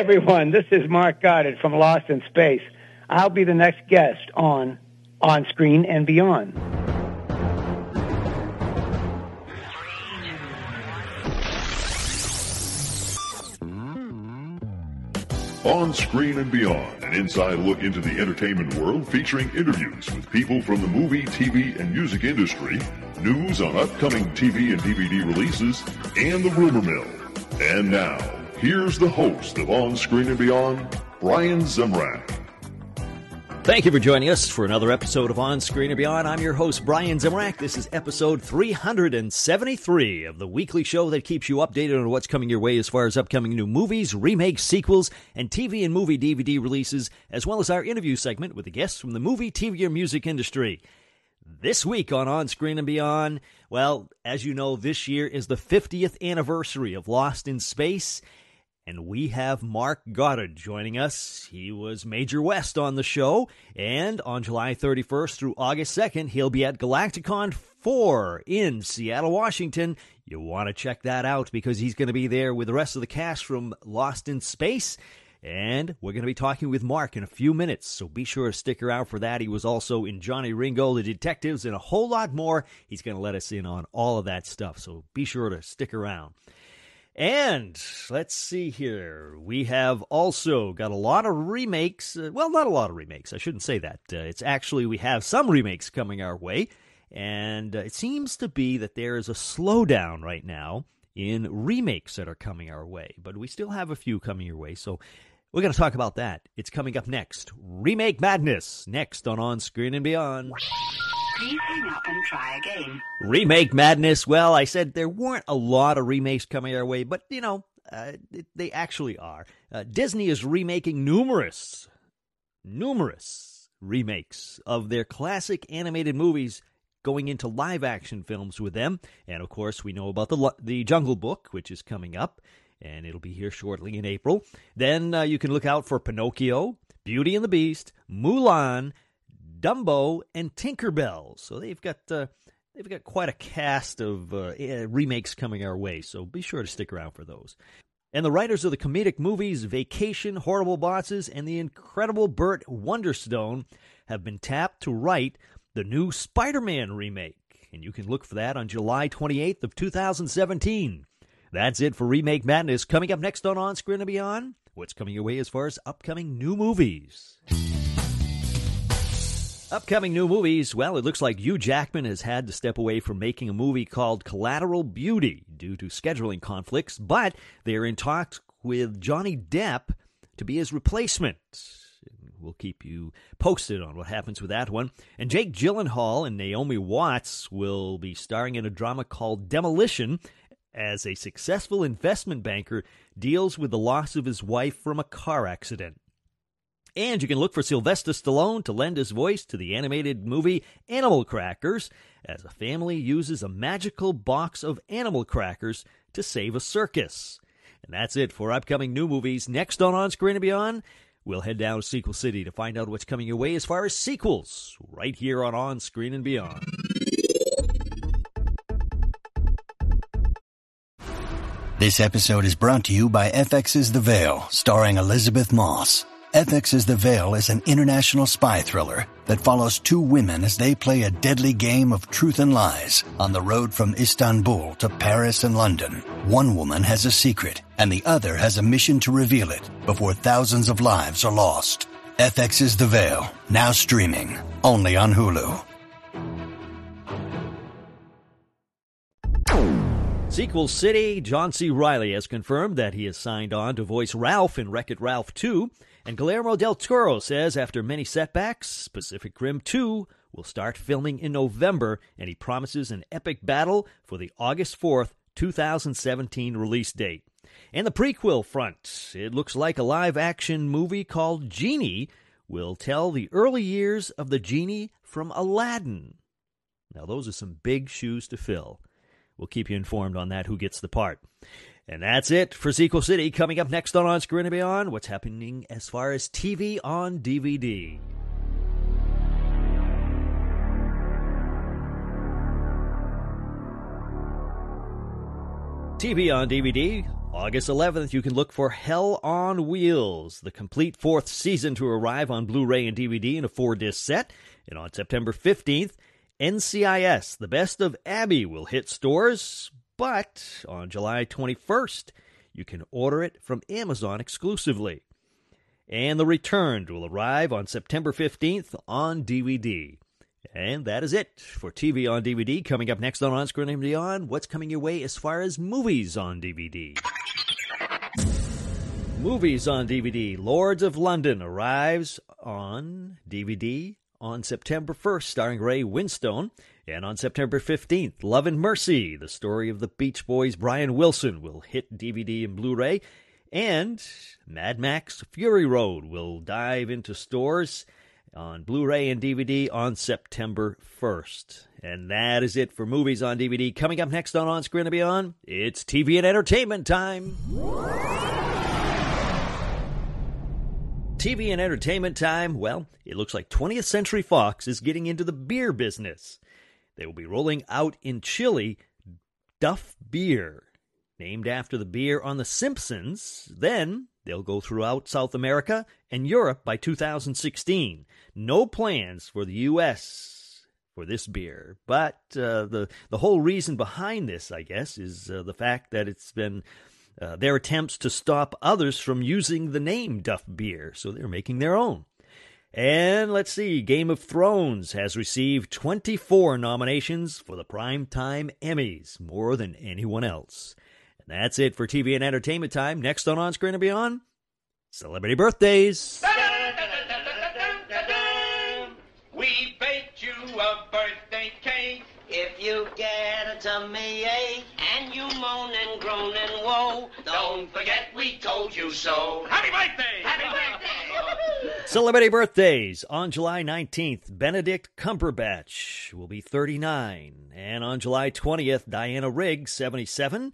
everyone. This is Mark Goddard from Lost in Space. I'll be the next guest on On Screen and Beyond. On Screen and Beyond, an inside look into the entertainment world featuring interviews with people from the movie, TV, and music industry, news on upcoming TV and DVD releases, and the rumor mill. And now, here's the host of On Screen and Beyond, Brian Zemrak. Thank you for joining us for another episode of On Screen and Beyond. I'm your host, Brian Zemrak. This is episode 373 of the weekly show that keeps you updated on what's coming your way as far as upcoming new movies, remakes, sequels, and TV and movie DVD releases, as well as our interview segment with the guests from the movie, TV, or music industry. This week on On Screen and Beyond, well, as you know, this year is the 50th anniversary of Lost in Space. And we have Mark Goddard joining us. He was Major West on the show. And on July 31st through August 2nd, he'll be at Galacticon 4 in Seattle, Washington. You want to check that out because he's going to be there with the rest of the cast from Lost in Space. And we're going to be talking with Mark in a few minutes, so be sure to stick around for that. He was also in Johnny Ringo, The Detectives, and a whole lot more. He's going to let us in on all of that stuff, so be sure to stick around. And let's see here. We have also got a lot of remakes. Uh, well, not a lot of remakes. I shouldn't say that. Uh, it's actually, we have some remakes coming our way. And uh, it seems to be that there is a slowdown right now in remakes that are coming our way. But we still have a few coming your way. So we're going to talk about that. It's coming up next. Remake Madness, next on On Screen and Beyond. Please hang up and try again. Remake madness. Well, I said there weren't a lot of remakes coming our way, but you know, uh, they actually are. Uh, Disney is remaking numerous, numerous remakes of their classic animated movies going into live action films with them. And of course, we know about the the Jungle Book, which is coming up, and it'll be here shortly in April. Then uh, you can look out for Pinocchio, Beauty and the Beast, Mulan, Dumbo, and Tinkerbell. So they've got uh, they've got quite a cast of uh, eh, remakes coming our way. So be sure to stick around for those. And the writers of the comedic movies Vacation, Horrible Bosses, and The Incredible Burt Wonderstone have been tapped to write the new Spider-Man remake. And you can look for that on July 28th of 2017. That's it for Remake Madness. Coming up next on On Screen and Beyond, what's coming your way as far as upcoming new movies? Upcoming new movies. Well, it looks like Hugh Jackman has had to step away from making a movie called Collateral Beauty due to scheduling conflicts, but they're in talks with Johnny Depp to be his replacement. We'll keep you posted on what happens with that one. And Jake Gyllenhaal and Naomi Watts will be starring in a drama called Demolition as a successful investment banker deals with the loss of his wife from a car accident. And you can look for Sylvester Stallone to lend his voice to the animated movie Animal Crackers as a family uses a magical box of animal crackers to save a circus. And that's it for upcoming new movies. Next on On Screen and Beyond, we'll head down to Sequel City to find out what's coming your way as far as sequels, right here on On Screen and Beyond. This episode is brought to you by FX's The Veil, starring Elisabeth Moss. FX's The Veil is an international spy thriller that follows two women as they play a deadly game of truth and lies on the road from Istanbul to Paris and London. One woman has a secret, and the other has a mission to reveal it before thousands of lives are lost. FX's The Veil, now streaming, only on Hulu. Sequel City, John C. Reilly has confirmed that he has signed on to voice Ralph in Wreck It Ralph 2, and Guillermo del Toro says after many setbacks, Pacific Rim 2 will start filming in November, and he promises an epic battle for the August 4th, 2017 release date. And the prequel front, it looks like a live action movie called Genie will tell the early years of the genie from Aladdin. Now, those are some big shoes to fill. We'll keep you informed on that, who gets the part. And that's it for Sequel City. Coming up next on On Screen and Beyond, what's happening as far as TV on DVD. TV on DVD. August 11th, you can look for Hell on Wheels, the complete fourth season to arrive on Blu ray and DVD in a four disc set. And on September 15th, NCIS, The Best of Abby, will hit stores. But on July 21st, you can order it from Amazon exclusively. And The Returned will arrive on September 15th on DVD. And that is it for TV on DVD. Coming up next on On Screen and Beyond, what's coming your way as far as movies on DVD? movies on DVD. Lords of London arrives on DVD on September 1st, starring Ray Winstone. And on September 15th, Love and Mercy, the story of the Beach Boys' Brian Wilson, will hit DVD and Blu ray. And Mad Max Fury Road will dive into stores on Blu ray and DVD on September 1st. And that is it for movies on DVD. Coming up next on On Screen and Beyond, it's TV and entertainment time. TV and entertainment time. Well, it looks like 20th Century Fox is getting into the beer business. They will be rolling out in Chile Duff Beer, named after the beer on The Simpsons. Then they'll go throughout South America and Europe by 2016. No plans for the U.S. for this beer, but uh, the the whole reason behind this, I guess, is uh, the fact that it's been uh, their attempts to stop others from using the name Duff Beer, so they're making their own. And let's see, Game of Thrones has received 24 nominations for the Primetime Emmys, more than anyone else. And that's it for TV and entertainment time. Next on On Screen and Beyond, celebrity birthdays. We If you get a tummy ache and you moan and groan and woe, don't forget we told you so. Happy birthday! Happy birthday! Celebrity birthdays. On July 19th, Benedict Cumberbatch will be 39. And on July 20th, Diana Rigg, 77.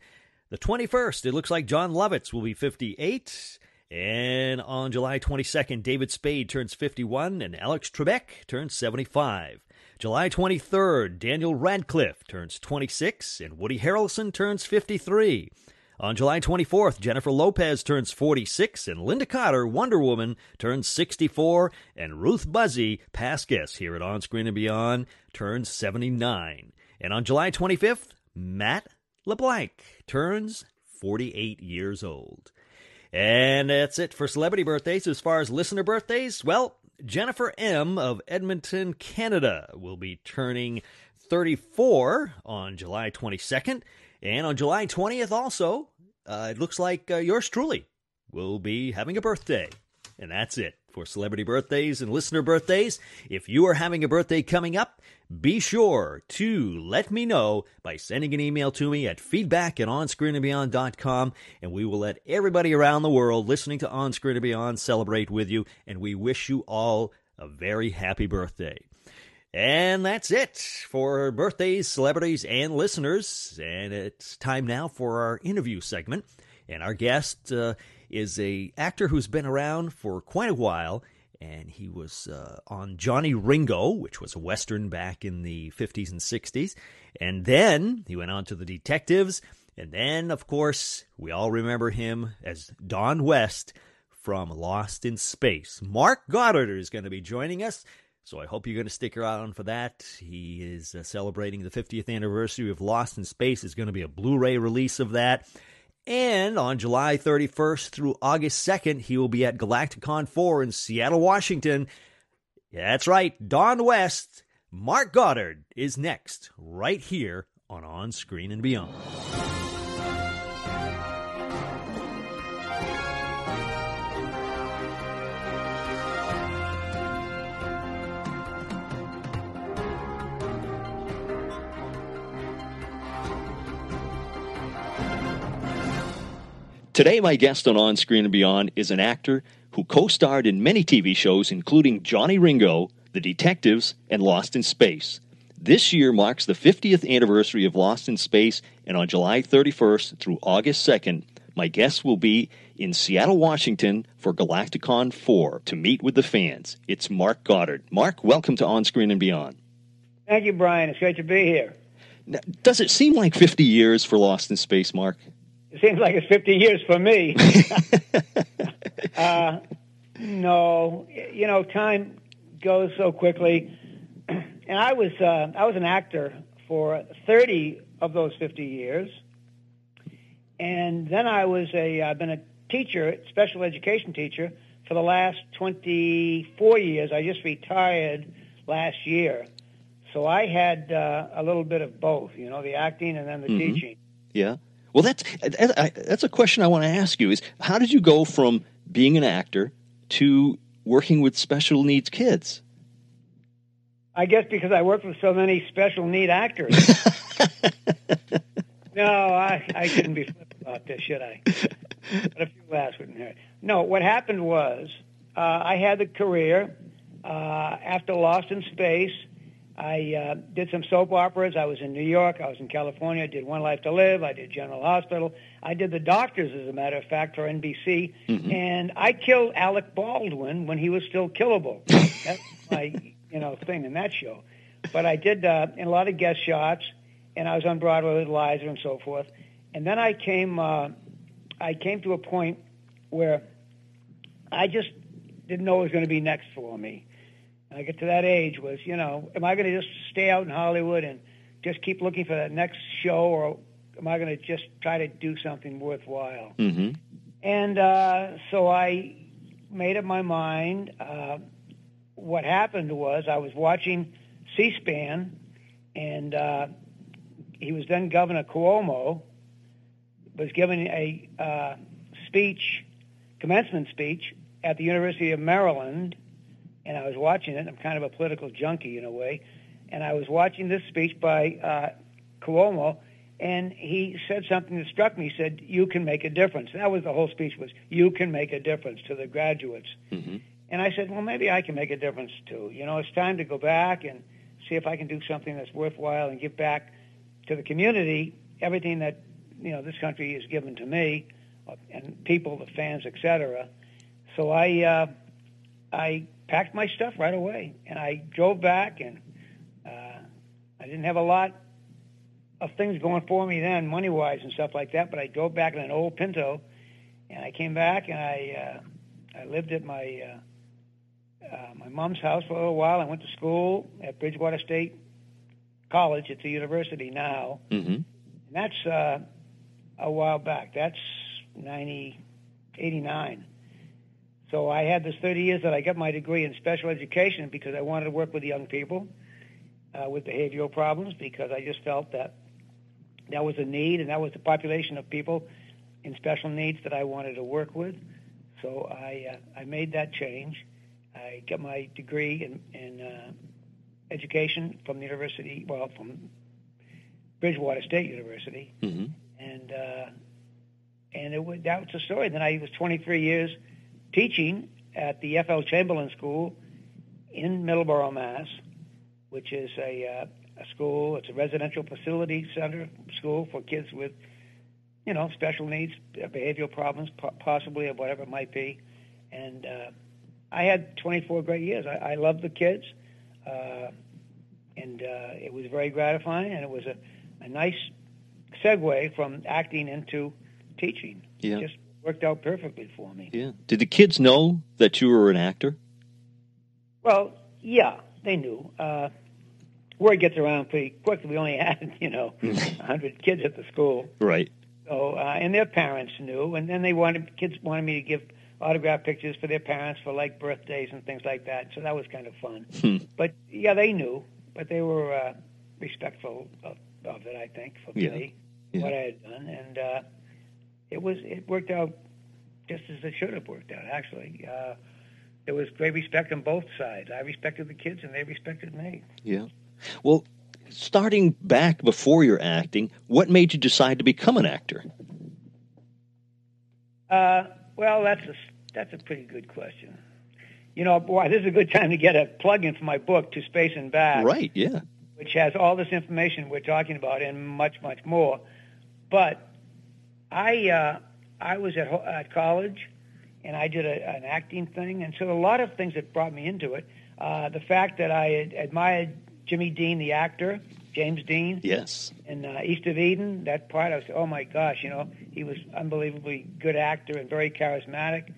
The 21st, it looks like Jon Lovitz will be 58. And on July 22nd, David Spade turns 51 and Alex Trebek turns 75. July 23rd, Daniel Radcliffe turns 26 and Woody Harrelson turns 53. On July 24th, Jennifer Lopez turns 46 and Lynda Carter, Wonder Woman, turns 64 and Ruth Buzzi, past guest here at On Screen and Beyond, turns 79. And on July 25th, Matt LeBlanc turns 48 years old. And that's it for celebrity birthdays. As far as listener birthdays, well, Jennifer M. of Edmonton, Canada will be turning 34 on July 22nd. And on July 20th, also, uh, it looks like uh, yours truly will be having a birthday. And that's it for celebrity birthdays and listener birthdays. If you are having a birthday coming up, be sure to let me know by sending an email to me at feedback at onscreenandbeyond.com, and we will let everybody around the world listening to On Screen and Beyond celebrate with you, and we wish you all a very happy birthday. And that's it for birthdays, celebrities, and listeners. And it's time now for our interview segment. And our guest uh, is a actor who's been around for quite a while, and he was uh, on Johnny Ringo, which was a western back in the 50s and 60s. And then he went on to the Detectives, and then, of course, we all remember him as Don West from Lost in Space. Mark Goddard is going to be joining us. So I hope you're going to stick around for that. He is uh, celebrating the 50th anniversary of Lost in Space. There's going to be a Blu-ray release of that. And on July 31st through August 2nd, he will be at Galacticon 4 in Seattle, Washington. That's right, Don West. Mark Goddard is next, right here on On Screen and Beyond. Today, my guest on On Screen and Beyond is an actor who co starred in many TV shows, including Johnny Ringo, The Detectives, and Lost in Space. This year marks the 50th anniversary of Lost in Space, and on July 31st through August 2nd, my guest will be in Seattle, Washington for Galacticon 4 to meet with the fans. It's Mark Goddard. Mark, welcome to On Screen and Beyond. Thank you, Brian. It's great to be here. Now, does it seem like 50 years for Lost in Space, Mark? It seems like it's 50 years for me. uh, no, you know, time goes so quickly. And I was uh, I was an actor for 30 of those 50 years, and then I was a I've been a teacher, special education teacher, for the last 24 years. I just retired last year, so I had uh, a little bit of both, you know, the acting and then the Mhm. teaching. Yeah. Well, that's that's a question I want to ask you: is how did you go from being an actor to working with special needs kids? I guess because I worked with so many special need actors. no, I, I shouldn't be flip about this, should I? But a few laughs wouldn't hurt. No, what happened was uh, I had the career uh, after Lost in Space. I uh, did some soap operas. I was in New York. I was in California. I did One Life to Live. I did General Hospital. I did The Doctors, as a matter of fact, for NBC. And I killed Alec Baldwin when he was still killable. That's my, you know, thing in that show. But I did uh, in a lot of guest shots, and I was on Broadway with Liza and so forth. And then I came, uh, I came to a point where I just didn't know what was going to be next for me. I get to that age was, you know, am I going to just stay out in Hollywood and just keep looking for that next show, or am I going to just try to do something worthwhile? Mm-hmm. And uh, so I made up my mind. Uh, what happened was I was watching C-SPAN, and uh, he was then Governor Cuomo was giving a uh, speech, commencement speech at the University of Maryland, and I was watching it. I'm kind of a political junkie in a way, and I was watching this speech by uh, Cuomo, and he said something that struck me. He said, "You can make a difference." That was the whole speech was, "You can make a difference" to the graduates. Mm-hmm. And I said, well, maybe I can make a difference too. You know, it's time to go back and see if I can do something that's worthwhile and give back to the community everything that you know this country has given to me uh, and people, the fans, etc. So I uh, I packed my stuff right away and I drove back and uh, I didn't have a lot of things going for me then, money wise and stuff like that. But I drove back in an old Pinto and I came back and I uh, I lived at my uh, uh, my mom's house for a little while. I went to school at Bridgewater State College. It's a university now. Mm-hmm. And that's uh, a while back. That's 90, 89. So I had this 30 years that I got my degree in special education because I wanted to work with young people uh, with behavioral problems because I just felt that that was a need and that was the population of people in special needs that I wanted to work with. So I uh, I made that change. I got my degree in, in uh, education from the university, well, from Bridgewater State University, Mm-hmm. and uh, and it was, that was the story. Then I was 23 years teaching at the F.L. Chamberlain School in Middleborough, Mass, which is a uh, a school. It's a residential facility center school for kids with, you know, special needs, uh, behavioral problems, po- possibly, or whatever it might be. And uh, I had 24 great years. I, I loved the kids, uh, and uh, it was very gratifying, and it was a, a nice segue from acting into teaching. Yeah. Just worked out perfectly for me. Yeah. Did the kids know that you were an actor? Well, yeah, they knew. Uh, word gets around pretty quickly. We only had, you know, a 100 kids at the school. Right. So, uh, and their parents knew, and then they wanted kids wanted me to give autograph pictures for their parents for like birthdays and things like that. So that was kind of fun. Hmm. But yeah, they knew, but they were uh, respectful of, of it. I think for Yeah. me, Yeah. what I had done, and uh, it was it worked out just as it should have worked out. Actually, uh, there was great respect on both sides. I respected the kids, and they respected me. Yeah. Well, starting back before your acting, what made you decide to become an actor? Uh, well, that's a that's a pretty good question. You know, boy, this is a good time to get a plug in for my book, To Space and Back, Right. Yeah. which has all this information we're talking about and much, much more. But I uh, I was at ho- at college, and I did a, an acting thing, and so a lot of things that brought me into it. Uh, the fact that I admired Jimmy Dean, the actor, James Dean Yes. in uh, East of Eden. That part, I was, oh my gosh, you know, he was unbelievably good actor and very charismatic.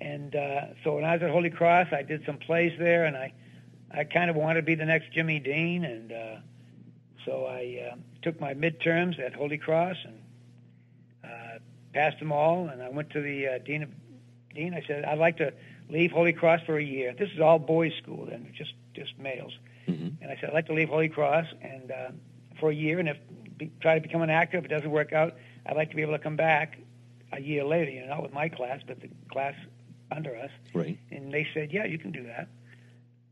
And uh, so when I was at Holy Cross, I did some plays there, and I, I kind of wanted to be the next Jimmy Dean, and uh, so I uh, took my midterms at Holy Cross and passed them all, and I went to the uh, dean of dean. I said I'd like to leave Holy Cross for a year. This is all boys' school then, just just males. Mhm. And I said I'd like to leave Holy Cross and uh, for a year, and if be, try to become an actor. If it doesn't work out, I'd like to be able to come back a year later. You know, not with my class, but the class under us. Right. And they said, yeah, you can do that.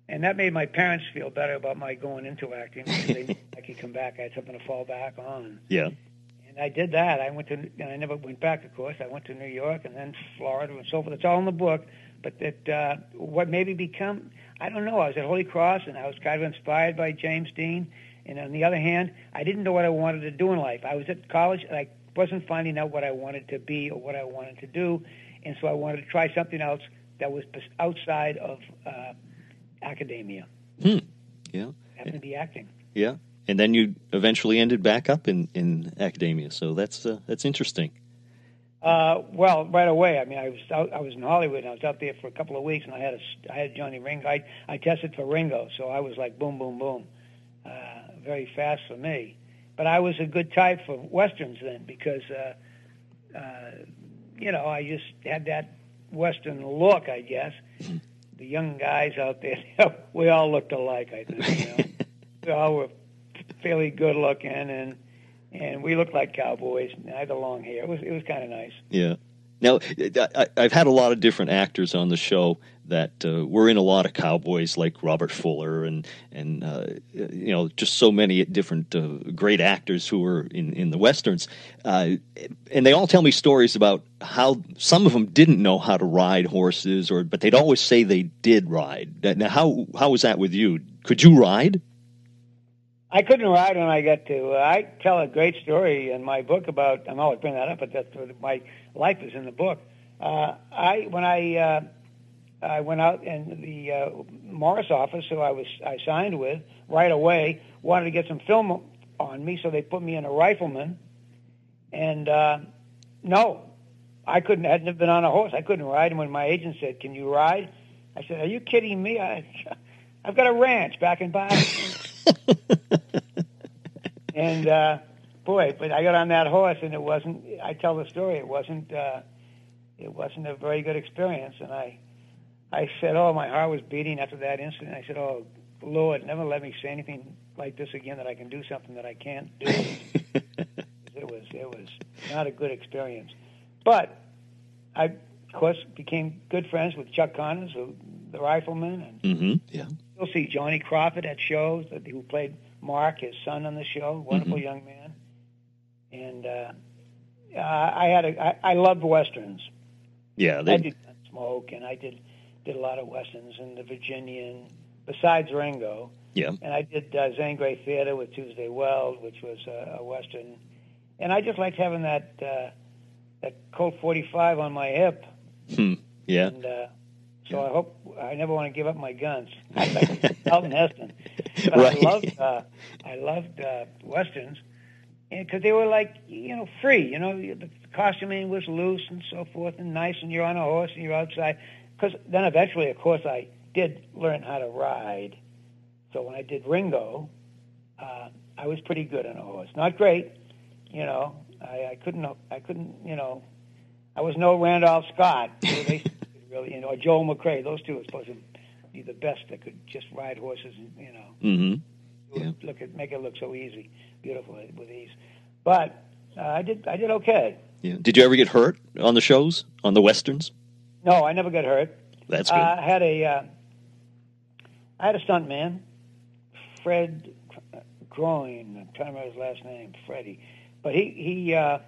And that made my parents feel better about my going into acting because they I could come back. I had something to fall back on. Yeah. I did that. I went to, and I never went back, of course. I went to New York and then Florida and so forth. It's all in the book. But that, uh, what maybe become, I don't know. I was at Holy Cross and I was kind of inspired by James Dean. And on the other hand, I didn't know what I wanted to do in life. I was at college and I wasn't finding out what I wanted to be or what I wanted to do. And so I wanted to try something else that was outside of uh, academia. Hmm. Yeah. Happened to be acting. Yeah. And then you eventually ended back up in, in academia. So that's uh, that's interesting. Uh, well, right away. I mean, I was out, I was in Hollywood. and I was out there for a couple of weeks, and I had a, I had Johnny Ringo. I, I tested for Ringo, so I was like boom, boom, boom, uh, very fast for me. But I was a good type for westerns then because, uh, uh, you know, I just had that western look, I guess. The young guys out there, we all looked alike. I think. You know? we all were fairly good looking, and and we looked like cowboys. And I had the long hair. It was it was kind of nice. Yeah. Now, I, I've had a lot of different actors on the show that uh, were in a lot of cowboys, like Robert Fuller, and and uh, you know just so many different uh, great actors who were in in the westerns, uh, and they all tell me stories about how some of them didn't know how to ride horses, or but they'd always say they did ride. Now, how how was that with you? Could you ride? I couldn't ride when I got to. Uh, I tell a great story in my book about. I'm always bringing that up, but that's what my life is in the book. Uh, I when I uh, I went out in the uh, Morris office, who I was I signed with right away, wanted to get some film on me, so they put me in a rifleman. And uh, no, I couldn't. I hadn't been on a horse. I couldn't ride. And when my agent said, "Can you ride?" I said, "Are you kidding me? I, I've got a ranch back in Boston." and uh, boy, but I got on that horse, and it wasn't. I tell the story. It wasn't. Uh, it wasn't a very good experience, and I, I said, "Oh, my heart was beating after that incident." I said, "Oh, Lord, never let me say anything like this again. That I can do something that I can't do." it was. It was not a good experience, but I, of course, became good friends with Chuck Connors, who, the rifleman, and Mm-hmm. Yeah. You'll see Johnny Crawford at shows that who played Mark, his son, on the show. Wonderful young man. And uh, I had a I, I loved westerns. Yeah. I did smoke, and I did did a lot of westerns and the Virginian. Besides Ringo, yeah. and I did uh, Zane Grey Theater with Tuesday Weld, which was uh, a western. And I just liked having that uh, that Colt 45 on my hip. Hmm. Yeah. And uh, so I hope I never want to give up my guns. Like Heston, but Right. I loved uh, I loved uh, westerns because they were like you know free. You know the costuming was loose and so forth and nice, and you're on a horse and you're outside. Because then eventually, of course, I did learn how to ride. So when I did Ringo, uh, I was pretty good on a horse. Not great, you know. I, I couldn't. I couldn't. You know, I was no Randolph Scott. They really, you know, or Joel McCrea. Those two were supposed to be the best that could just ride horses. And, you know, Mm-hmm. Yeah. look at make it look so easy, beautiful with ease. But uh, I did. I did okay. Yeah. Did you ever get hurt on the shows on the westerns? No, I never got hurt. That's good. Uh, I had a. Uh, I had a stunt man, Fred Groin. I'm trying to remember his last name, Freddie. But he he uh,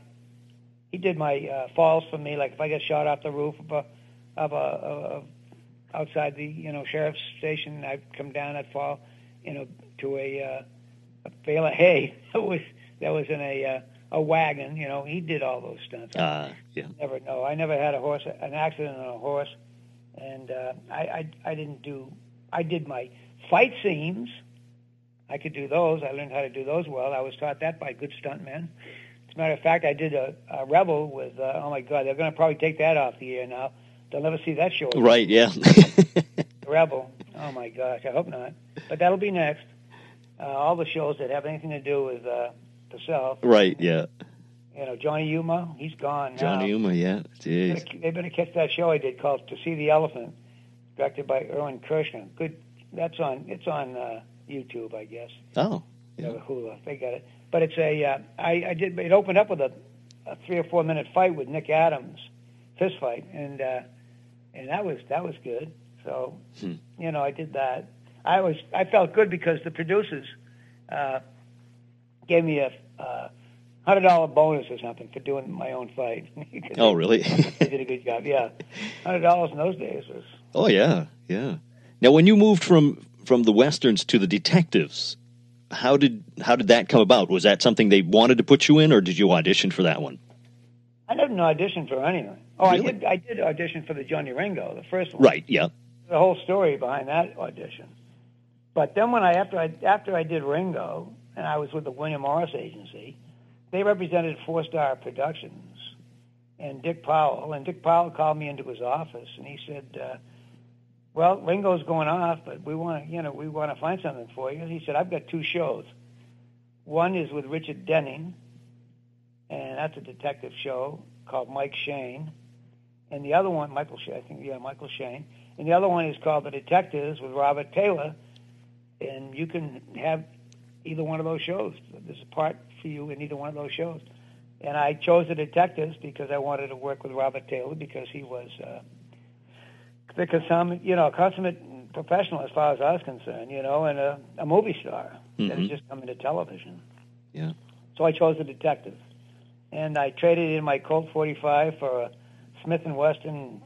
he did my uh, falls for me. Like if I get shot off the roof of a of a of, outside the you know sheriff's station, I'd come down, I'd fall, you know, to a uh, a bale of hay that was that was in a uh, a wagon. You know, he did all those stunts. Ah, yeah. never know. I never had a horse, an accident on a horse, and uh, I, I I didn't do. I did my fight scenes. I could do those. I learned how to do those well. I was taught that by good stuntmen. As a matter of fact, I did a, a Rebel with. Uh, oh my God, they're going to probably take that off the air now. They'll never see that show. again. Right, yeah. Rebel. Oh my gosh, I hope not. But that'll be next. Uh, all the shows that have anything to do with uh, the South. right, yeah. You know, Johnny Yuma, he's gone now. Johnny Yuma, yeah. They better- They better catch that show I did called "To See the Elephant," directed by Irvin Kershner. Good. That's on. It's on uh, YouTube, I guess. Oh, yeah. Or Hulu. They got it. But it's a. Uh, I, I did. It opened up with a, a three or four minute fight with Nick Adams, fist fight, and uh, and that was that was good. So Hmm. you know, I did that. I was I felt good because the producers uh, gave me a uh, hundred dollar bonus or something for doing my own fight. Oh, really? they did a good job. Yeah, hundred dollars in those days was. oh, yeah, yeah. Now, when you moved from from the westerns to the detectives, how did how did that come about? Was that something they wanted to put you in, or did you audition for that one? I didn't audition for anything. Oh, Really? I did. I did audition for the Johnny Ringo, the first one. Right. Yeah. The whole story behind that audition. But then when I after I after I did Ringo and I was with the William Morris Agency, they represented Four Star Productions and Dick Powell. And Dick Powell called me into his office and he said, uh, "Well, Ringo's going off, but we want to, you know, we want to find something for you." He said, "I've got two shows. One is with Richard Denning, and that's a detective show called Mike Shayne." And the other one, Michael Shayne, I think, yeah, Michael Shayne. And the other one is called The Detectives with Robert Taylor. And you can have either one of those shows. There's a part for you in either one of those shows. And I chose The Detectives because I wanted to work with Robert Taylor because he was uh, the consummate, you know, consummate professional as far as I was concerned, you know, and a, a movie star that Mhm. had just come into television. Yeah. So I chose The Detective. And I traded in my Colt 45 for a Smith & Wesson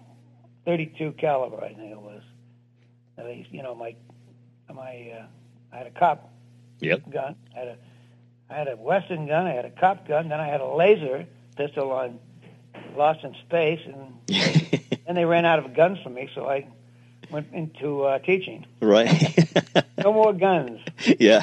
32 caliber, I think it was. At least, you know, my my uh, I had a cop Yep. gun, I had a I had a Western gun, I had a cop gun, then I had a laser pistol on Lost in Space, and then they ran out of guns for me, so I went into uh, teaching. right. No more guns. yeah.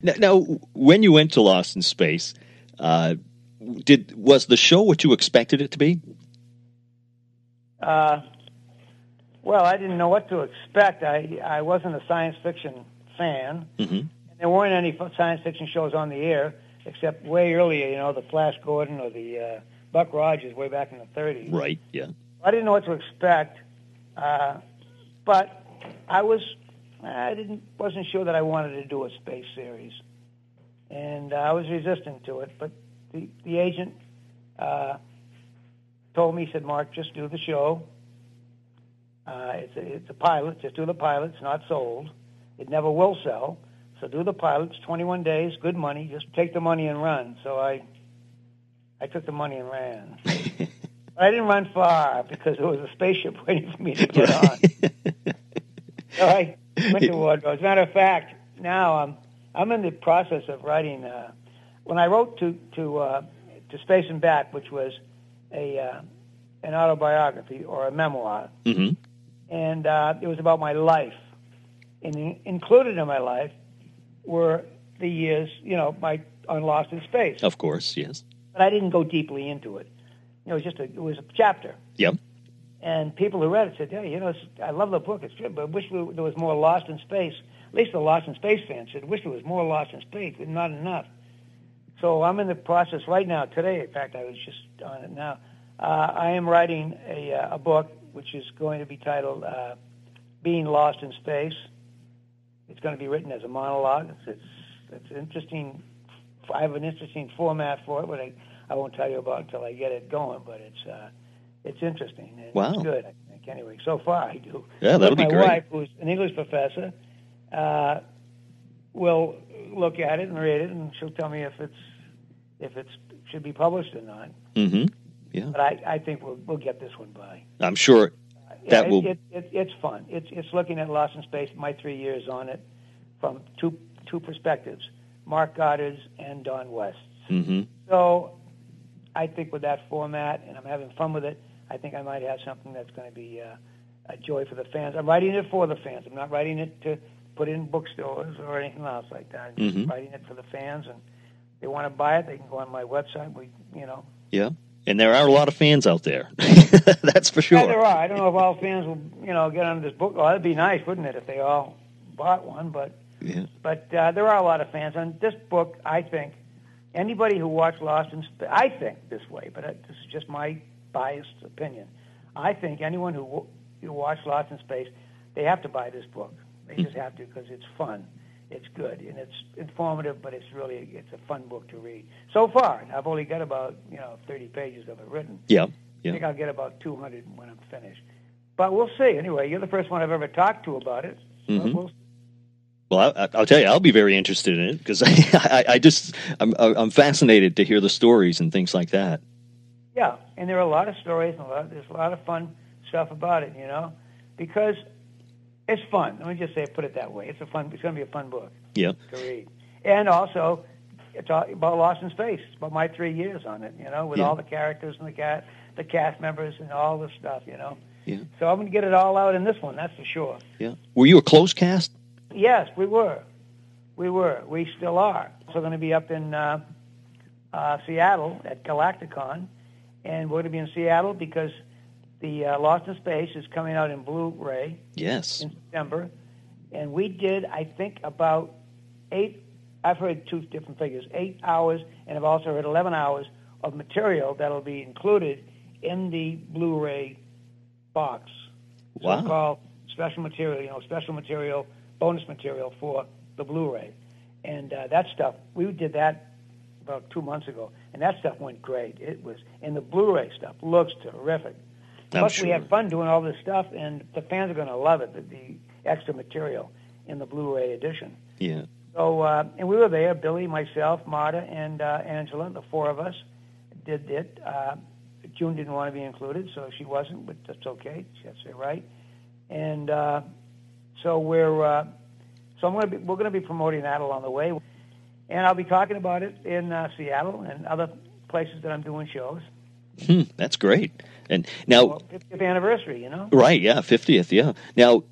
Now, now, when you went to Lost in Space, uh, did was the show what you expected it to be? Uh, well, I didn't know what to expect. I I wasn't a science fiction fan. Mm-hmm. There weren't any science fiction shows on the air except way earlier. You know, the Flash Gordon or the uh, Buck Rogers way back in the 30s. Right. Yeah. I didn't know what to expect, uh, but I was I didn't wasn't sure that I wanted to do a space series, and uh, I was resistant to it. But the the agent uh, told me, he said, "Mark, just do the show. Uh, it's a, it's a pilot. Just do the pilot. It's not sold. It never will sell. So do the pilot. It's 21 days, good money. Just take the money and run." So I I took the money and ran. I didn't run far because there was a spaceship waiting for me to get on. so I went to Wardrobe. As a matter of fact, now I'm I'm in the process of writing. Uh, when I wrote to to uh, to Space and Back, which was a uh, an autobiography or a memoir, Mm-hmm. and uh, it was about my life. And in- included in my life were the years, you know, my on Lost in Space. Of course. Yes. But I didn't go deeply into it. You know, it was just a, it was a chapter. Yep. And people who read it said, "Hey, you know, I love the book. It's good, but I wish we, there was more Lost in Space." At least the Lost in Space fans said, "Wish there was more Lost in Space, but not enough." So I'm in the process right now. Today, in fact, I was just on it now. Uh, I am writing a, uh, a book which is going to be titled uh, "Being Lost in Space." It's going to be written as a monologue. It's it's, it's interesting. I have an interesting format for it, but I, I won't tell you about until I get it going. But it's uh, it's interesting. and Wow. It's good, I think. Anyway, so far I do. Yeah, that'll But be my great. wife, who's an English professor, uh, will look at it and read it, and she'll tell me if it's if it's should be published or not. hmm Yeah, But I, I think we'll we'll get this one by. I'm sure that yeah, will. It, it, it, it's fun. It's it's looking at Lost in Space. My three years on it, from two two perspectives: Mark Goddard's and Don West's. hmm So, I think with that format, and I'm having fun with it, I think I might have something that's going to be uh, a joy for the fans. I'm writing it for the fans. I'm not writing it to put in bookstores or anything else like that. I'm just Mhm. writing it for the fans, and if they want to buy it, they can go on my website. We, you know, Yeah, and there are a lot of fans out there. That's for Yeah, there are. I don't know if all fans will, you know, get on this book. Well, that'd be nice, wouldn't it, if they all bought one? But Yeah. but uh, there are a lot of fans, and this book, I think, anybody who watched Lost in Space, I think this way, but uh, this is just my biased opinion. I think anyone who who watched Lost in Space, they have to buy this book. They just have to because it's fun, it's good, and it's informative. But it's really it's a fun book to read. So far, I've only got about you know 30 pages of it written. Yeah, I think I'll get about 200 when I'm finished. But we'll see. Anyway, you're the first one I've ever talked to about it. But Mhm. we'll Well, I, I'll tell you, I'll be very interested in it because I, I, I just I'm I'm fascinated to hear the stories and things like that. Yeah, and there are a lot of stories and a lot, there's a lot of fun stuff about it, you know, because it's fun. Let me just say, put it that way. It's a fun. It's going to be a fun book Yeah, to read, and also it's all about Lost in Space. It's about my three years on it, you know, with Yeah. all the characters and the cat, the cast members, and all the stuff, you know. yeah, So I'm going to get it all out in this one. That's for sure. yeah. Were you a close cast? Yes, we were. We were. We still are. So going to be up in uh, uh, Seattle at Galacticon, and we're going to be in Seattle because the uh, Lost in Space is coming out in Blu-ray Yes. in September, and we did, I think, about eight. I've heard two different figures: eight hours, and I've also heard eleven hours of material that'll be included in the Blu-ray box. Wow. So-called special material, you know, special material, bonus material for the Blu-ray, and uh, that stuff we did that about two months ago, and that stuff went great. It was, and the Blu-ray stuff looks terrific. I'm Plus, sure. we had fun doing all this stuff, and the fans are going to love it. The, the extra material in the Blu-ray edition. Yeah. So, uh, and we were there, Billy, myself, Marta, and uh, Angela, the four of us did it. Uh, June didn't want to be included, so she wasn't, but that's okay. That's her right. And uh, so we're, uh, so I'm going to be, we're going to be promoting that along the way, and I'll be talking about it in uh, Seattle and other places that I'm doing shows. Hmm, that's great. And now, Well, 50th anniversary, you know. right? Yeah, fiftieth. Yeah. Now,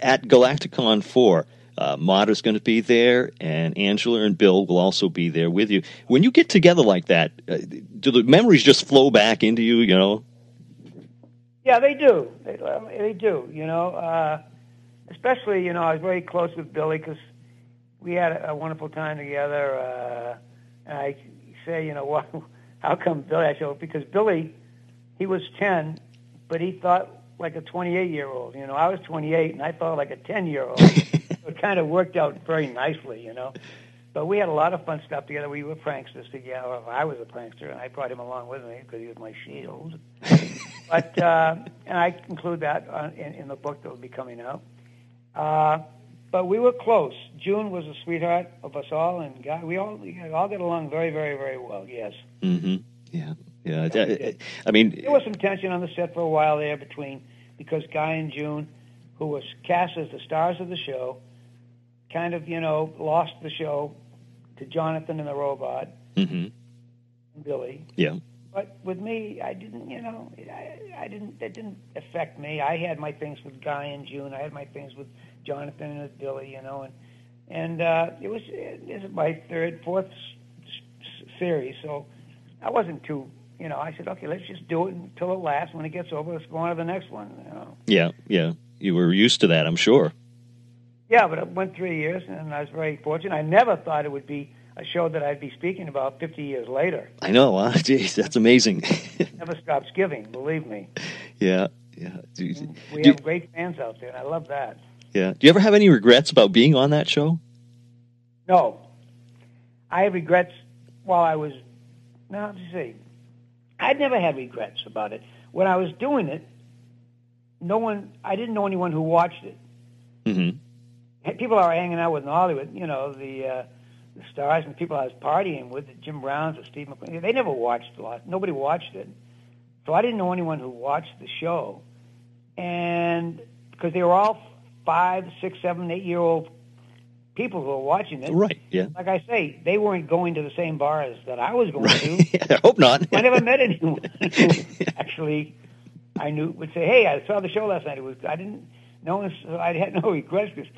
at Galacticon four. Uh, is going to be there, and Angela and Bill will also be there with you. When you get together like that, uh, do the memories just flow back into you? You know, Yeah, they do. They, um, they do. You know, uh, especially you know, I was very close with Billy because we had a, a wonderful time together. Uh, and I say, you know? How come Billy? I said, because Billy, he was ten, but he thought like a 28 year old. You know, I was 28 and I thought like a 10 year old. it kind of worked out very nicely. You know. But we had a lot of fun stuff together. We were pranksters together. Or I was a prankster, and I brought him along with me because he was my shield. but uh, and I include that on, in, in the book that will be coming out. Uh, but we were close. June was a sweetheart of us all, and God, we all we all got along very, very, very well. Yes, Mm-hmm. Yeah, yeah. I, I. I mean, there was some tension on the set for a while there between because Guy and June, who was cast as the stars of the show, kind of you know lost the show to Jonathan and the robot mm-hmm. and Billy. yeah, But with me, I didn't, you know, I, I didn't. That didn't affect me. I had my things with Guy and June. I had my things with Jonathan and Billy, you know, and and uh, it was this is my third, fourth s- s- series, so I wasn't too, you know. I said, okay, let's just do it until it lasts. When it gets over, let's go on to the next one. You know. yeah, yeah. You were used to that, I'm sure. Yeah, but it went three years, and I was very fortunate. I never thought it would be a show that I'd be speaking about 50 years later. I know. Huh? Jeez, that's amazing. Never stops giving, believe me. yeah, yeah. Do, We do- have great fans out there, and I love that. Yeah. Do you ever have any regrets about being on that show? No, I have regrets while I was. Now let's see. I'd never had regrets about it. When I was doing it, no one, I didn't know anyone who watched it. hmm People I were hanging out with in Hollywood, you know, the, uh, the stars and the people I was partying with, the Jim Browns or Steve McQueen, they never watched a lot. Nobody watched it. So I didn't know anyone who watched the show. And because they were all five, six, seven, eight year old people who are watching it. Right. Yeah. Like I say, they weren't going to the same bars that I was going to. I hope not. I never met anyone who actually I knew would say, "Hey, I saw the show last night." It was I didn't. No one. I had no regrets because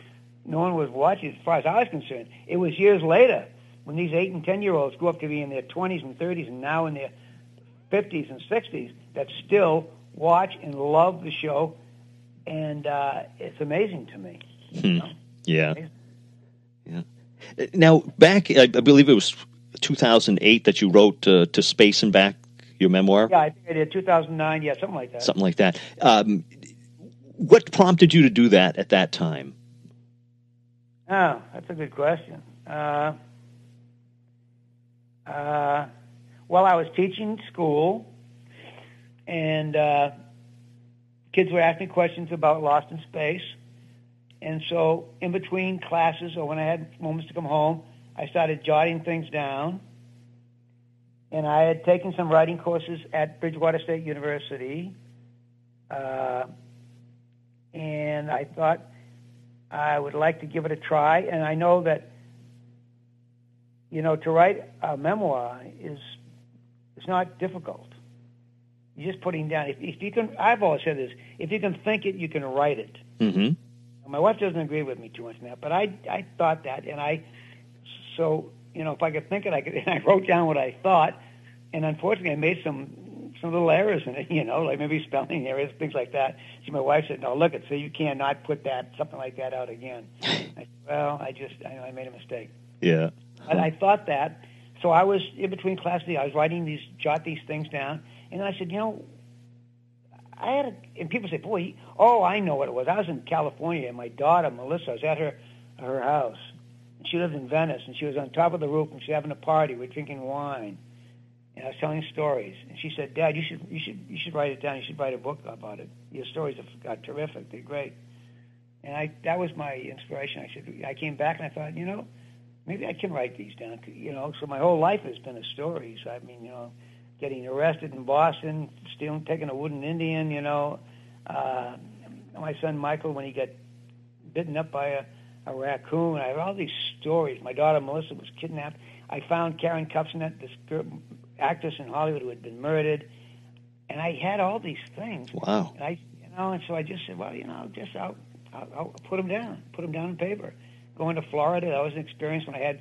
no one was watching. As far as I was concerned, it was years later when these eight and ten year olds grew up to be in their twenties and thirties, and now in their fifties and sixties, that still watch and love the show, and uh, it's amazing to me. Hmm. Yeah. Yeah. Uh, Now, back, I I believe it was 2008 that you wrote uh, to space and back your memoir, Yeah, I think I did 2009. Yeah, something like that. something like that. Um, what prompted you to do that at that time? Oh, that's a good question. Uh, uh, well, I was teaching school, and uh, kids would ask me questions about Lost in Space. And so, in between classes or when I had moments to come home, I started jotting things down. And I had taken some writing courses at Bridgewater State University. Uh, and I thought I would like to give it a try. And I know that, you know, to write a memoir is it's not difficult. You're just putting down. If, if you can, I've always said this: if you can think it, you can write it. hmm My wife doesn't agree with me too much that, but I I thought that, and I so you know if I could think it, I could. And I wrote down what I thought, and unfortunately, I made some some little errors in it. You know, like maybe spelling errors, things like that. See, my wife said, "No, look it, so you cannot put that something like that out again." I said, well, I just I know I made a mistake. Yeah. But I thought that. So I was in between classes. I was writing these, jot these things down, and I said, you know, I had, a, and people say, boy, oh, I know what it was. I was in California, and my daughter Melissa was at her her house, she lived in Venice, and she was on top of the roof, and she was having a party. We are drinking wine, and I was telling stories, and she said, Dad, you should you should you should write it down. You should write a book about it. Your stories are, are terrific. They're great. And I that was my inspiration. I said, I came back and I thought, you know maybe I can write these down. You know, so my whole life has been a story. So I mean, you know, getting arrested in Boston, stealing, taking a wooden Indian. You know, uh, my son Michael when he got bitten up by a, a raccoon. I have all these stories. My daughter Melissa was kidnapped. I found Karen Kupcinet, this girl, actress in Hollywood who had been murdered, and I had all these things. Wow. And I, you know, and so I just said, well, you know, just I'll, I'll, I'll put them down, put them down on paper. Going to Florida, that was an experience when I had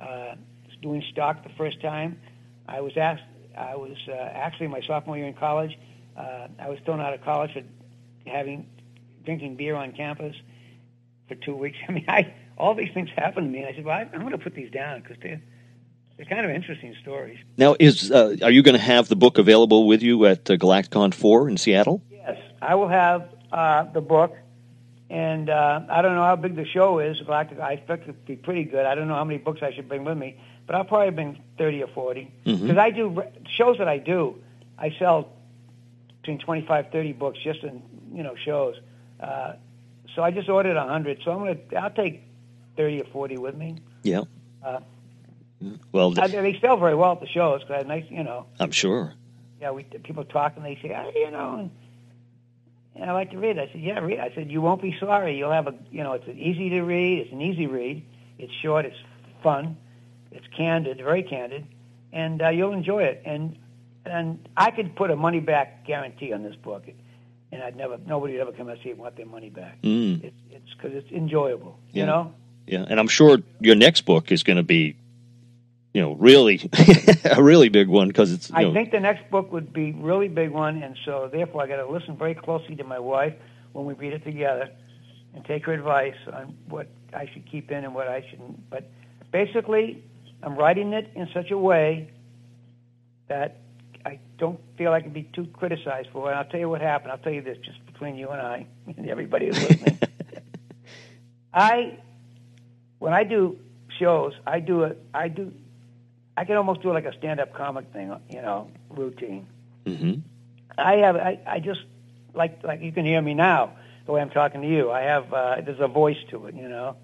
uh, doing stock the first time. I was asked, I was uh, actually my sophomore year in college. Uh, I was thrown out of college for having drinking beer on campus for two weeks. I mean, I all these things happened to me, and I said, well, I, I'm going to put these down because they're they're kind of interesting stories. Now, is uh, are you going to have the book available with you at uh, Galacticon 4 in Seattle? Yes, I will have uh, the book, and uh, I don't know how big the show is. Galactic, I expect it to be pretty good. I don't know how many books I should bring with me, but I'll probably bring thirty or forty because Mhm. I do shows that I do. I sell between 25, 30 books just in you know shows. Uh, so I just ordered a hundred. So I'm gonna I'll take thirty or forty with me. Yeah. Uh, Well, I, they sell very well at the shows because I have nice you know I'm sure. yeah, we people talk and they say, oh, you know, and, and I like to read. I said, yeah, read. I said, you won't be sorry. You'll have a, you know, it's an easy to read. It's an easy read. It's short. It's fun. It's candid, very candid, and uh, you'll enjoy it. And and I could put a money back guarantee on this book, and I'd never, nobody would ever come and see it and want their money back. Mm. It's it's because it's enjoyable, Yeah. you know. Yeah, and I'm sure your next book is going to be, you know, really a really big one because it's. You I know, think the next book would be really big one, and so therefore I got to listen very closely to my wife when we read it together, and take her advice on what I should keep in and what I shouldn't. But basically, I'm writing it in such a way that I don't feel I can be too criticized for it. And I'll tell you what happened. I'll tell you this just between you and I and everybody who's listening. I, when I do shows, I do it. I do I can almost do like a stand-up comic thing, you know, routine. hmm I have I, I just like like you can hear me now the way I'm talking to you. I have uh, there's a voice to it, you know.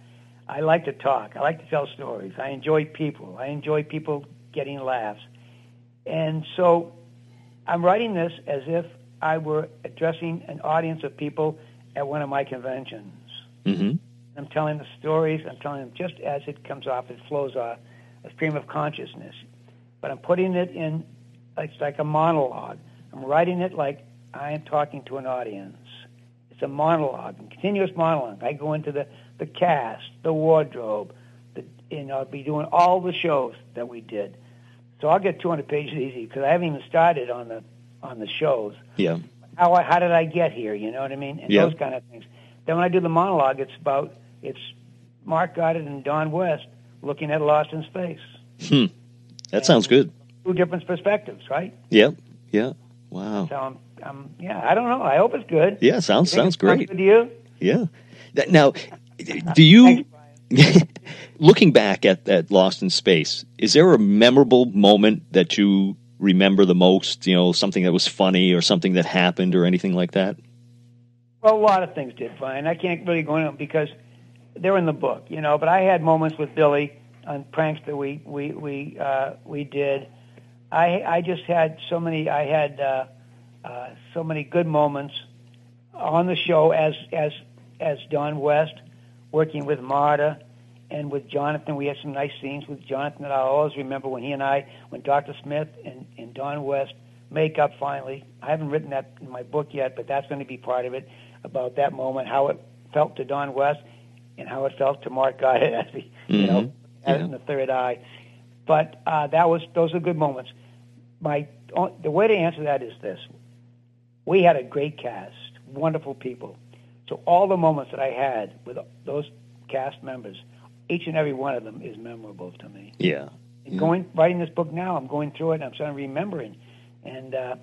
I like to talk. I like to tell stories. I enjoy people. I enjoy people getting laughs. And so I'm writing this as if I were addressing an audience of people at one of my conventions. hmm I'm telling the stories. I'm telling them just as it comes off, it flows off, a stream of consciousness. But I'm putting it in, it's like a monologue. I'm writing it like I am talking to an audience. It's a monologue, a continuous monologue. I go into the, the cast, the wardrobe, the, and I'll be doing all the shows that we did. So I'll get 200 pages easy because I haven't even started on the on the shows. Yeah. How I, how did I get here? You know what I mean? And Yeah. those kind of things. Then when I do the monologue, it's about it's Mark Goddard and Don West looking at Lost in Space. Hmm. That sounds good. Two different perspectives, right? Yep. Yeah. Wow. So I'm, I'm yeah. I don't know. I hope it's good. Yeah. Sounds sounds great. Good to you? Yeah. Now, do you, looking back at, at Lost in Space, is there a memorable moment that you remember the most? You know, something that was funny or something that happened or anything like that? Well, a lot of things did fine. I can't really go into them because they're in the book, you know. But I had moments with Billy on pranks that we we we uh, we did. I I just had so many. I had uh, uh, so many good moments on the show as as as Don West working with Marta and with Jonathan. We had some nice scenes with Jonathan that I'll always remember when he and I, when Dr. Smith and, and Don West make up finally. I haven't written that in my book yet, but that's going to be part of it about that moment, how it felt to Don West and how it felt to Mark Goddard as he, you know, Mhm. had it Yeah. in the third eye. But uh, that was those are good moments. My the way to answer that is this: we had a great cast, wonderful people. So all the moments that I had with those cast members, each and every one of them is memorable to me. Yeah. And going writing this book now, I'm going through it and I'm starting remembering. And uh,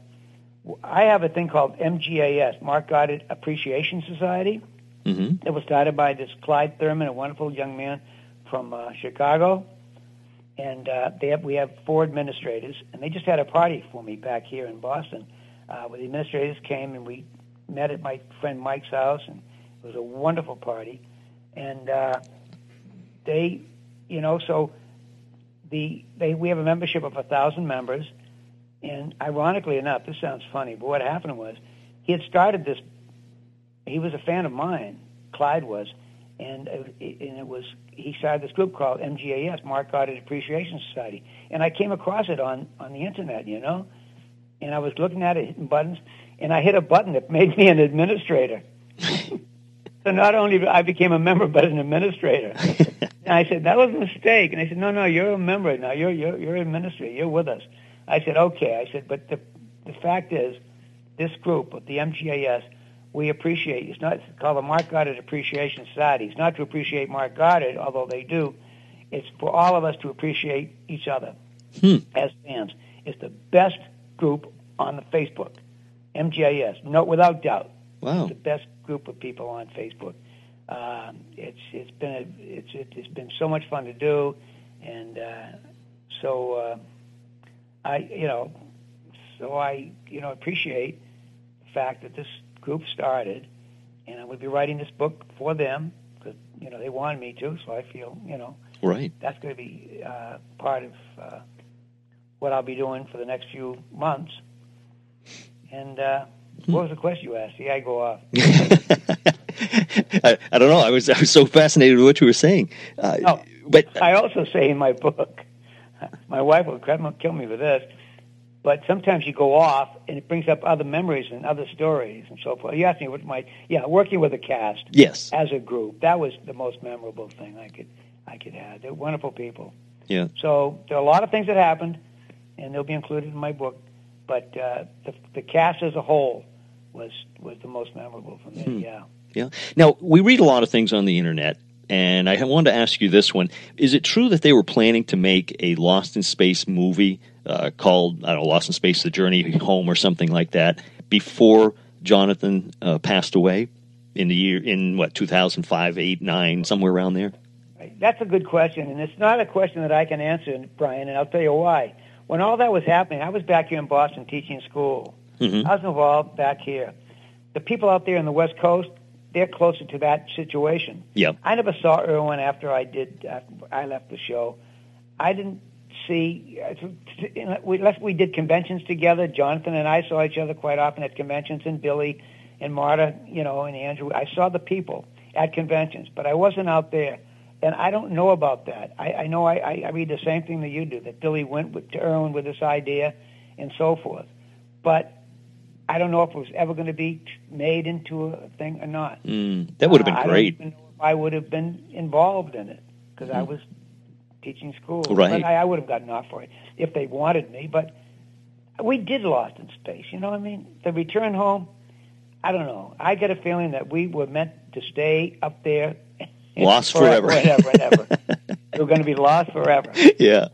I have a thing called MGAS, Mark Goddard Appreciation Society. hmm It was started by this Clyde Thurman, a wonderful young man from uh, Chicago, and uh, they have, we have four administrators, and they just had a party for me back here in Boston, uh, where the administrators came and we met at my friend Mike's house, and it was a wonderful party, and uh, they, you know, so the they we have a membership of a thousand members, and ironically enough, this sounds funny, but what happened was he had started this. He was a fan of mine, Clyde was, and it, and it was he started this group called MGAS, Mark Goddard Appreciation Society, and I came across it on on the internet, you know, and I was looking at it, hitting buttons, and I hit a button that made me an administrator. so not only I became a member, but an administrator. and I said that was a mistake, and I said no, no, you're a member now. You're you're you're an administrator. You're with us. I said okay. I said but the the fact is, this group, of the MGAS, we appreciate. It's not it's called the Mark Goddard Appreciation Society. It's not to appreciate Mark Goddard, although they do. It's for all of us to appreciate each other Hmm. as fans. It's the best group on the Facebook, MGIS, no, without doubt. Wow. The best group of people on Facebook. Um, it's it's been a, it's it's been so much fun to do, and uh, so uh, I you know so I you know appreciate the fact that this group started, and I would be writing this book for them because you know they wanted me to, so I feel you know Right. that's going to be uh, part of uh, what I'll be doing for the next few months. And uh, what was the question you asked? See, I go off. I, I don't know. I was I was so fascinated with what you were saying. Uh, No, but I also say in my book, my wife will kill me for this, but sometimes you go off and it brings up other memories and other stories and so forth. You asked me what my yeah, working with a cast yes. as a group that was the most memorable thing I could I could have. They're wonderful people. Yeah. So there are a lot of things that happened, and they'll be included in my book. But uh, the, the cast as a whole was was the most memorable for me. Hmm. Yeah. Yeah. Now we read a lot of things on the internet, and I wanted to ask you this one: Is it true that they were planning to make a Lost in Space movie uh, called I don't know, Lost in Space: The Journey Home or something like that before Jonathan uh, passed away in the year in what 2005, 8, 9, somewhere around there? That's a good question, and it's not a question that I can answer, Brian. And I'll tell you why. When all that was happening, I was back here in Boston teaching school. Mhm. I was involved back here. The people out there in the West Coast, they're closer to that situation. Yep. I never saw Irwin after I did. After I left the show. I didn't see. We left. We did conventions together. Jonathan and I saw each other quite often at conventions, and Billy and Marta, you know, and Andrew. I saw the people at conventions, but I wasn't out there. And I don't know about that. I, I know I, I, I read the same thing that you do. That Billy went with, to Irwin with this idea, and so forth. But I don't know if it was ever going to be made into a thing or not. Mm, that would have Uh, I been don't great. if I would have been involved in it because I was teaching school. Right. But I, I would have gotten off for it if they wanted me. But we did Lost in Space. You know what I mean? The return home. I don't know. I get a feeling that we were meant to stay up there. Lost forever. and ever and ever. We're going to be lost forever. yeah.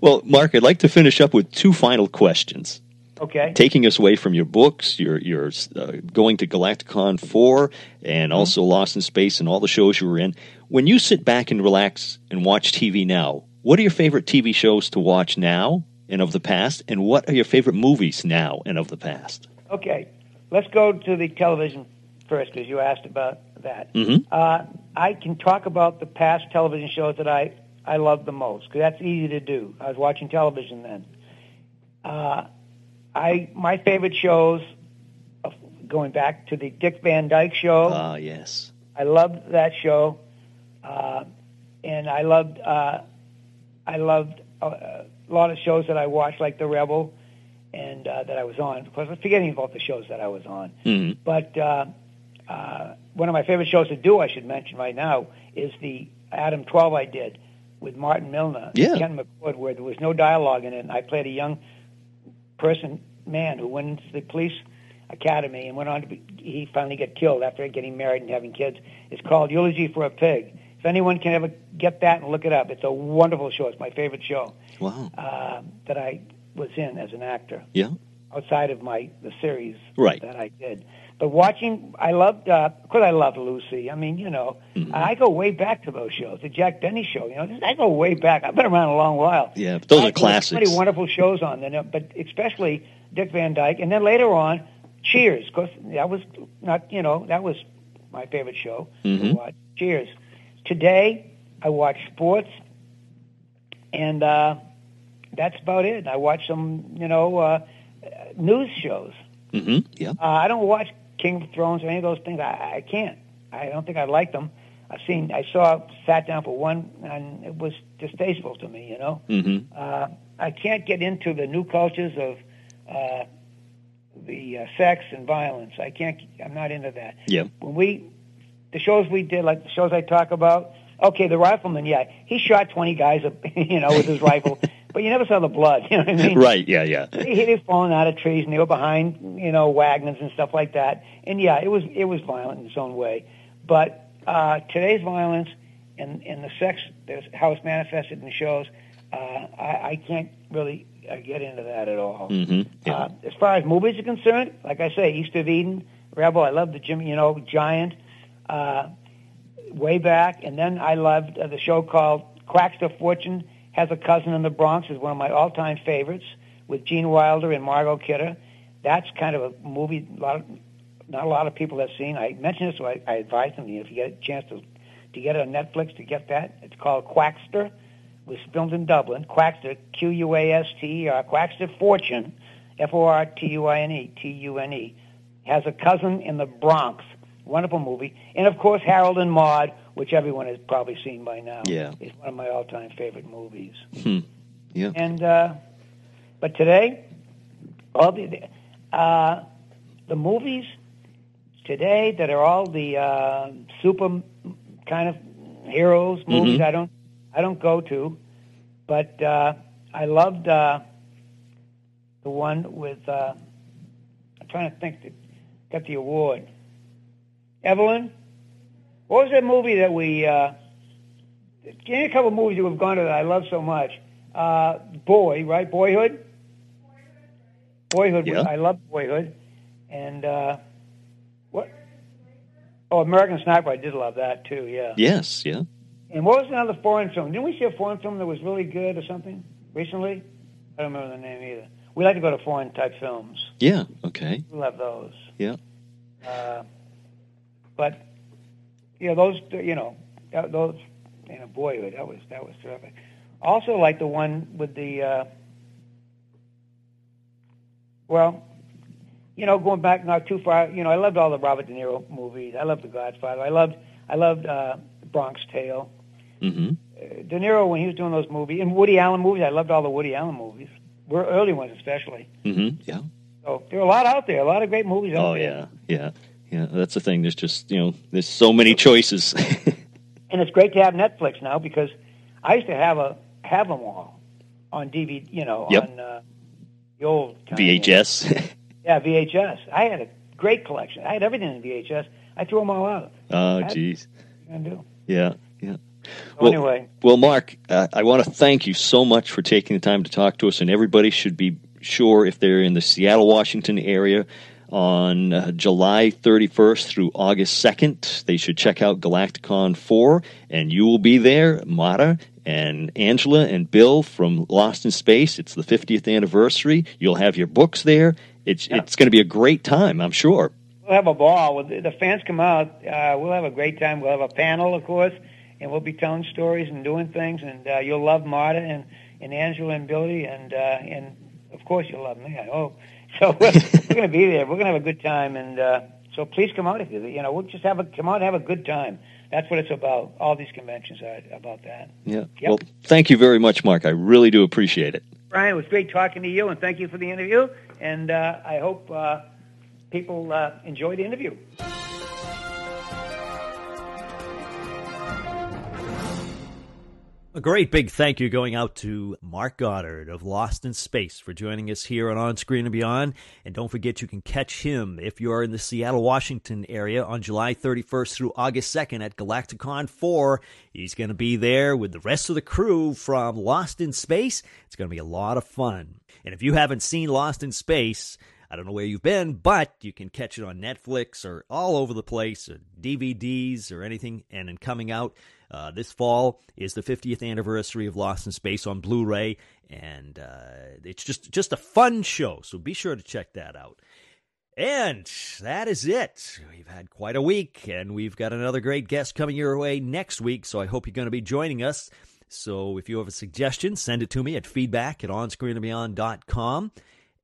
Well, Mark, I'd like to finish up with two final questions. Okay. Taking us away from your books, your your uh, going to Galacticon four, and Mm-hmm. also Lost in Space, and all the shows you were in. When you sit back and relax and watch TV now, what are your favorite TV shows to watch now and of the past, and what are your favorite movies now and of the past? Okay. Let's go to the television first because you asked about that. Mhm. Uh, I can talk about the past television shows that I, I love the most because that's easy to do. I was watching television then. Uh, I my favorite shows, uh, going back to the Dick Van Dyke Show. Ah, yes. I loved that show, uh, and I loved uh, I loved uh, a lot of shows that I watched, like The Rebel, and uh, that I was on. Of course, I'm forgetting about the shows that I was on. Mhm. But uh, uh, one of my favorite shows to do, I should mention right now, is the Adam 12 I did with Martin Milner, Yeah. and Kent McCord, where there was no dialogue in it. And I played a young person, man, who went into the police academy and went on to be, he finally got killed after getting married and having kids. It's called Eulogy for a Pig. If anyone can ever get that and look it up, it's a wonderful show. It's my favorite show Wow. uh, that I was in as an actor Yeah. outside of my the series Right. that I did. But watching, I loved. Uh, of course, I loved Lucy. I mean, you know, Mm-hmm. I go way back to those shows. The Jack Benny show. You know, I go way back. I've been around a long while. Yeah, those I- are classics. So many wonderful shows on there, but especially Dick Van Dyke, and then later on, Cheers. Of course, that was not. You know, that was my favorite show Mhm. to watch. Cheers. Today, I watch sports, and uh, that's about it. I watch some, you know, uh, news shows. hmm Yeah. Uh, I don't watch King of Thrones or any of those things. I, I can't. I don't think I like them. I've seen. I saw. Sat down for one, and it was distasteful to me. You know. hmm Uh, I can't get into the new cultures of uh, the uh, sex and violence. I can't. I'm not into that. Yeah. When we, the shows we did, like the shows I talk about. Okay, the rifleman. Yeah, he shot 20 guys, you know, with his rifle, but you never saw the blood. You know what I mean? Right. Yeah. Yeah. He it falling out of trees, and they were behind, you know, wagons and stuff like that. And yeah, it was it was violent in its own way. But uh, today's violence and and the sex, there's how it's manifested in the shows, uh, I, I can't really uh, get into that at all. hmm Yeah. Uh, as far as movies are concerned, like I say, East of Eden, Rebel. I love the Jimmy, you know, Giant, uh, way back, and then I loved uh, the show called Quackster Fortune has a cousin in the Bronx is one of my all-time favorites with Gene Wilder and Margot Kidder. That's kind of a movie a lot of, not a lot of people have seen. I mentioned this, so I, I advise them if you get a chance to to get it on Netflix to get that. It's called Quackster. It was filmed in Dublin. Quackster, Q U A S T E R, Quackster Fortune, F O R T U I N E, T U N E, has a cousin in the Bronx. Wonderful movie, and of course Harold and Maude, which everyone has probably seen by now. Yeah. is one of my all-time favorite movies. Hmm. Yeah. And uh, but today, all the uh, the movies today that are all the uh, super kind of heroes movies. Mhm. I don't I don't go to, but uh, I loved uh, the one with. Uh, I'm trying to think that got the award. Evelyn, what was that movie that we? Uh, give me a couple of movies that we've gone to that I love so much. Uh, Boy, right? Boyhood. Boyhood. Yeah. I love Boyhood, and uh, what? Oh, American Sniper. I did love that too. Yeah. Yes. Yeah. And what was another foreign film? Didn't we see a foreign film that was really good or something recently? I don't remember the name either. We like to go to foreign type films. Yeah. Okay. We love those. Yeah. Uh, but you know those you know those you know boy that was that was terrific. Also like the one with the uh, well, you know going back not too far. You know I loved all the Robert De Niro movies. I loved The Godfather. I loved I loved uh, Bronx Tale. Mm-hmm. Uh, De Niro when he was doing those movies and Woody Allen movies. I loved all the Woody Allen movies. We're early ones especially. Mm-hmm. Yeah. So there are a lot out there. A lot of great movies out Oh there. yeah. Yeah. Yeah. That's the thing. There's just you know there's so many choices. and it's great to have Netflix now because I used to have a have them all on DVD. You know, Yep. on uh, the old time. VHS. Yeah, VHS. I had a great collection. I had everything in VHS. I threw them all out. oh jeez. What am I gonna do? Yeah. Yeah. So anyway, Well, Mark, uh, I want to thank you so much for taking the time to talk to us, and everybody should be sure if they're in the Seattle, Washington area on uh, July 31st through August 2nd, they should check out Galacticon 4, and you will be there, Marta and Angela and Bill from Lost in Space. It's the 50th anniversary. You'll have your books there. It's it's going to be a great time, I'm sure. we'll have a ball. When the the fans come out, uh, we'll have a great time. We'll have a panel, of course, and we'll be telling stories and doing things. And uh, you'll love Marta and, and Angela and Billy, and uh, and of course you'll love me. I hope. So we're, we're going to be there. We're going to have a good time, and uh, so please come out if you you know we'll just have a come out and have a good time. That's what it's about. All these conventions are about that. Yeah. Yep. Well, thank you very much, Mark. I really do appreciate it. Brian, it was great talking to you, and thank you for the interview. And uh, I hope uh, people uh, enjoy the interview. A great big thank you going out to Mark Goddard of Lost in Space for joining us here on On Screen and Beyond. And don't forget you can catch him if you are in the Seattle, Washington area on July 31st through August 2nd at Galacticon 4. He's going to be there with the rest of the crew from Lost in Space. It's going to be a lot of fun. And if you haven't seen Lost in Space, I don't know where you've been, but you can catch it on Netflix or all over the place, or DVDs or anything. And in coming out uh, this fall is the 50th anniversary of Lost in Space on Blu-ray, and uh, it's just just a fun show. So be sure to check that out. And that is it. We've had quite a week, and we've got another great guest coming your way next week. So I hope you're going to be joining us. So if you have a suggestion, send it to me at feedback at onscreenandbeyond.com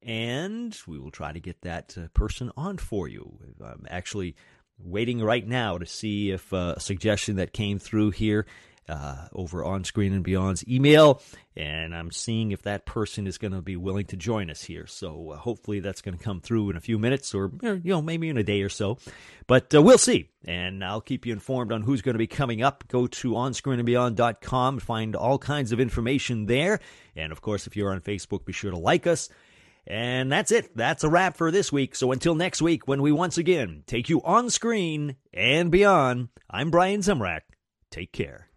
and we will try to get that uh, person on for you. I'm actually waiting right now to see if uh, a suggestion that came through here uh, over on Screen and Beyond's email, and I'm seeing if that person is going to be willing to join us here. So uh, hopefully that's going to come through in a few minutes, or you know maybe in a day or so. But uh, we'll see, and I'll keep you informed on who's going to be coming up. Go to onscreenandbeyond.com find all kinds of information there. And of course, if you're on Facebook, be sure to like us. And that's it. That's a wrap for this week. So until next week, when we once again take you on screen and beyond, I'm Brian Zemrak. Take care.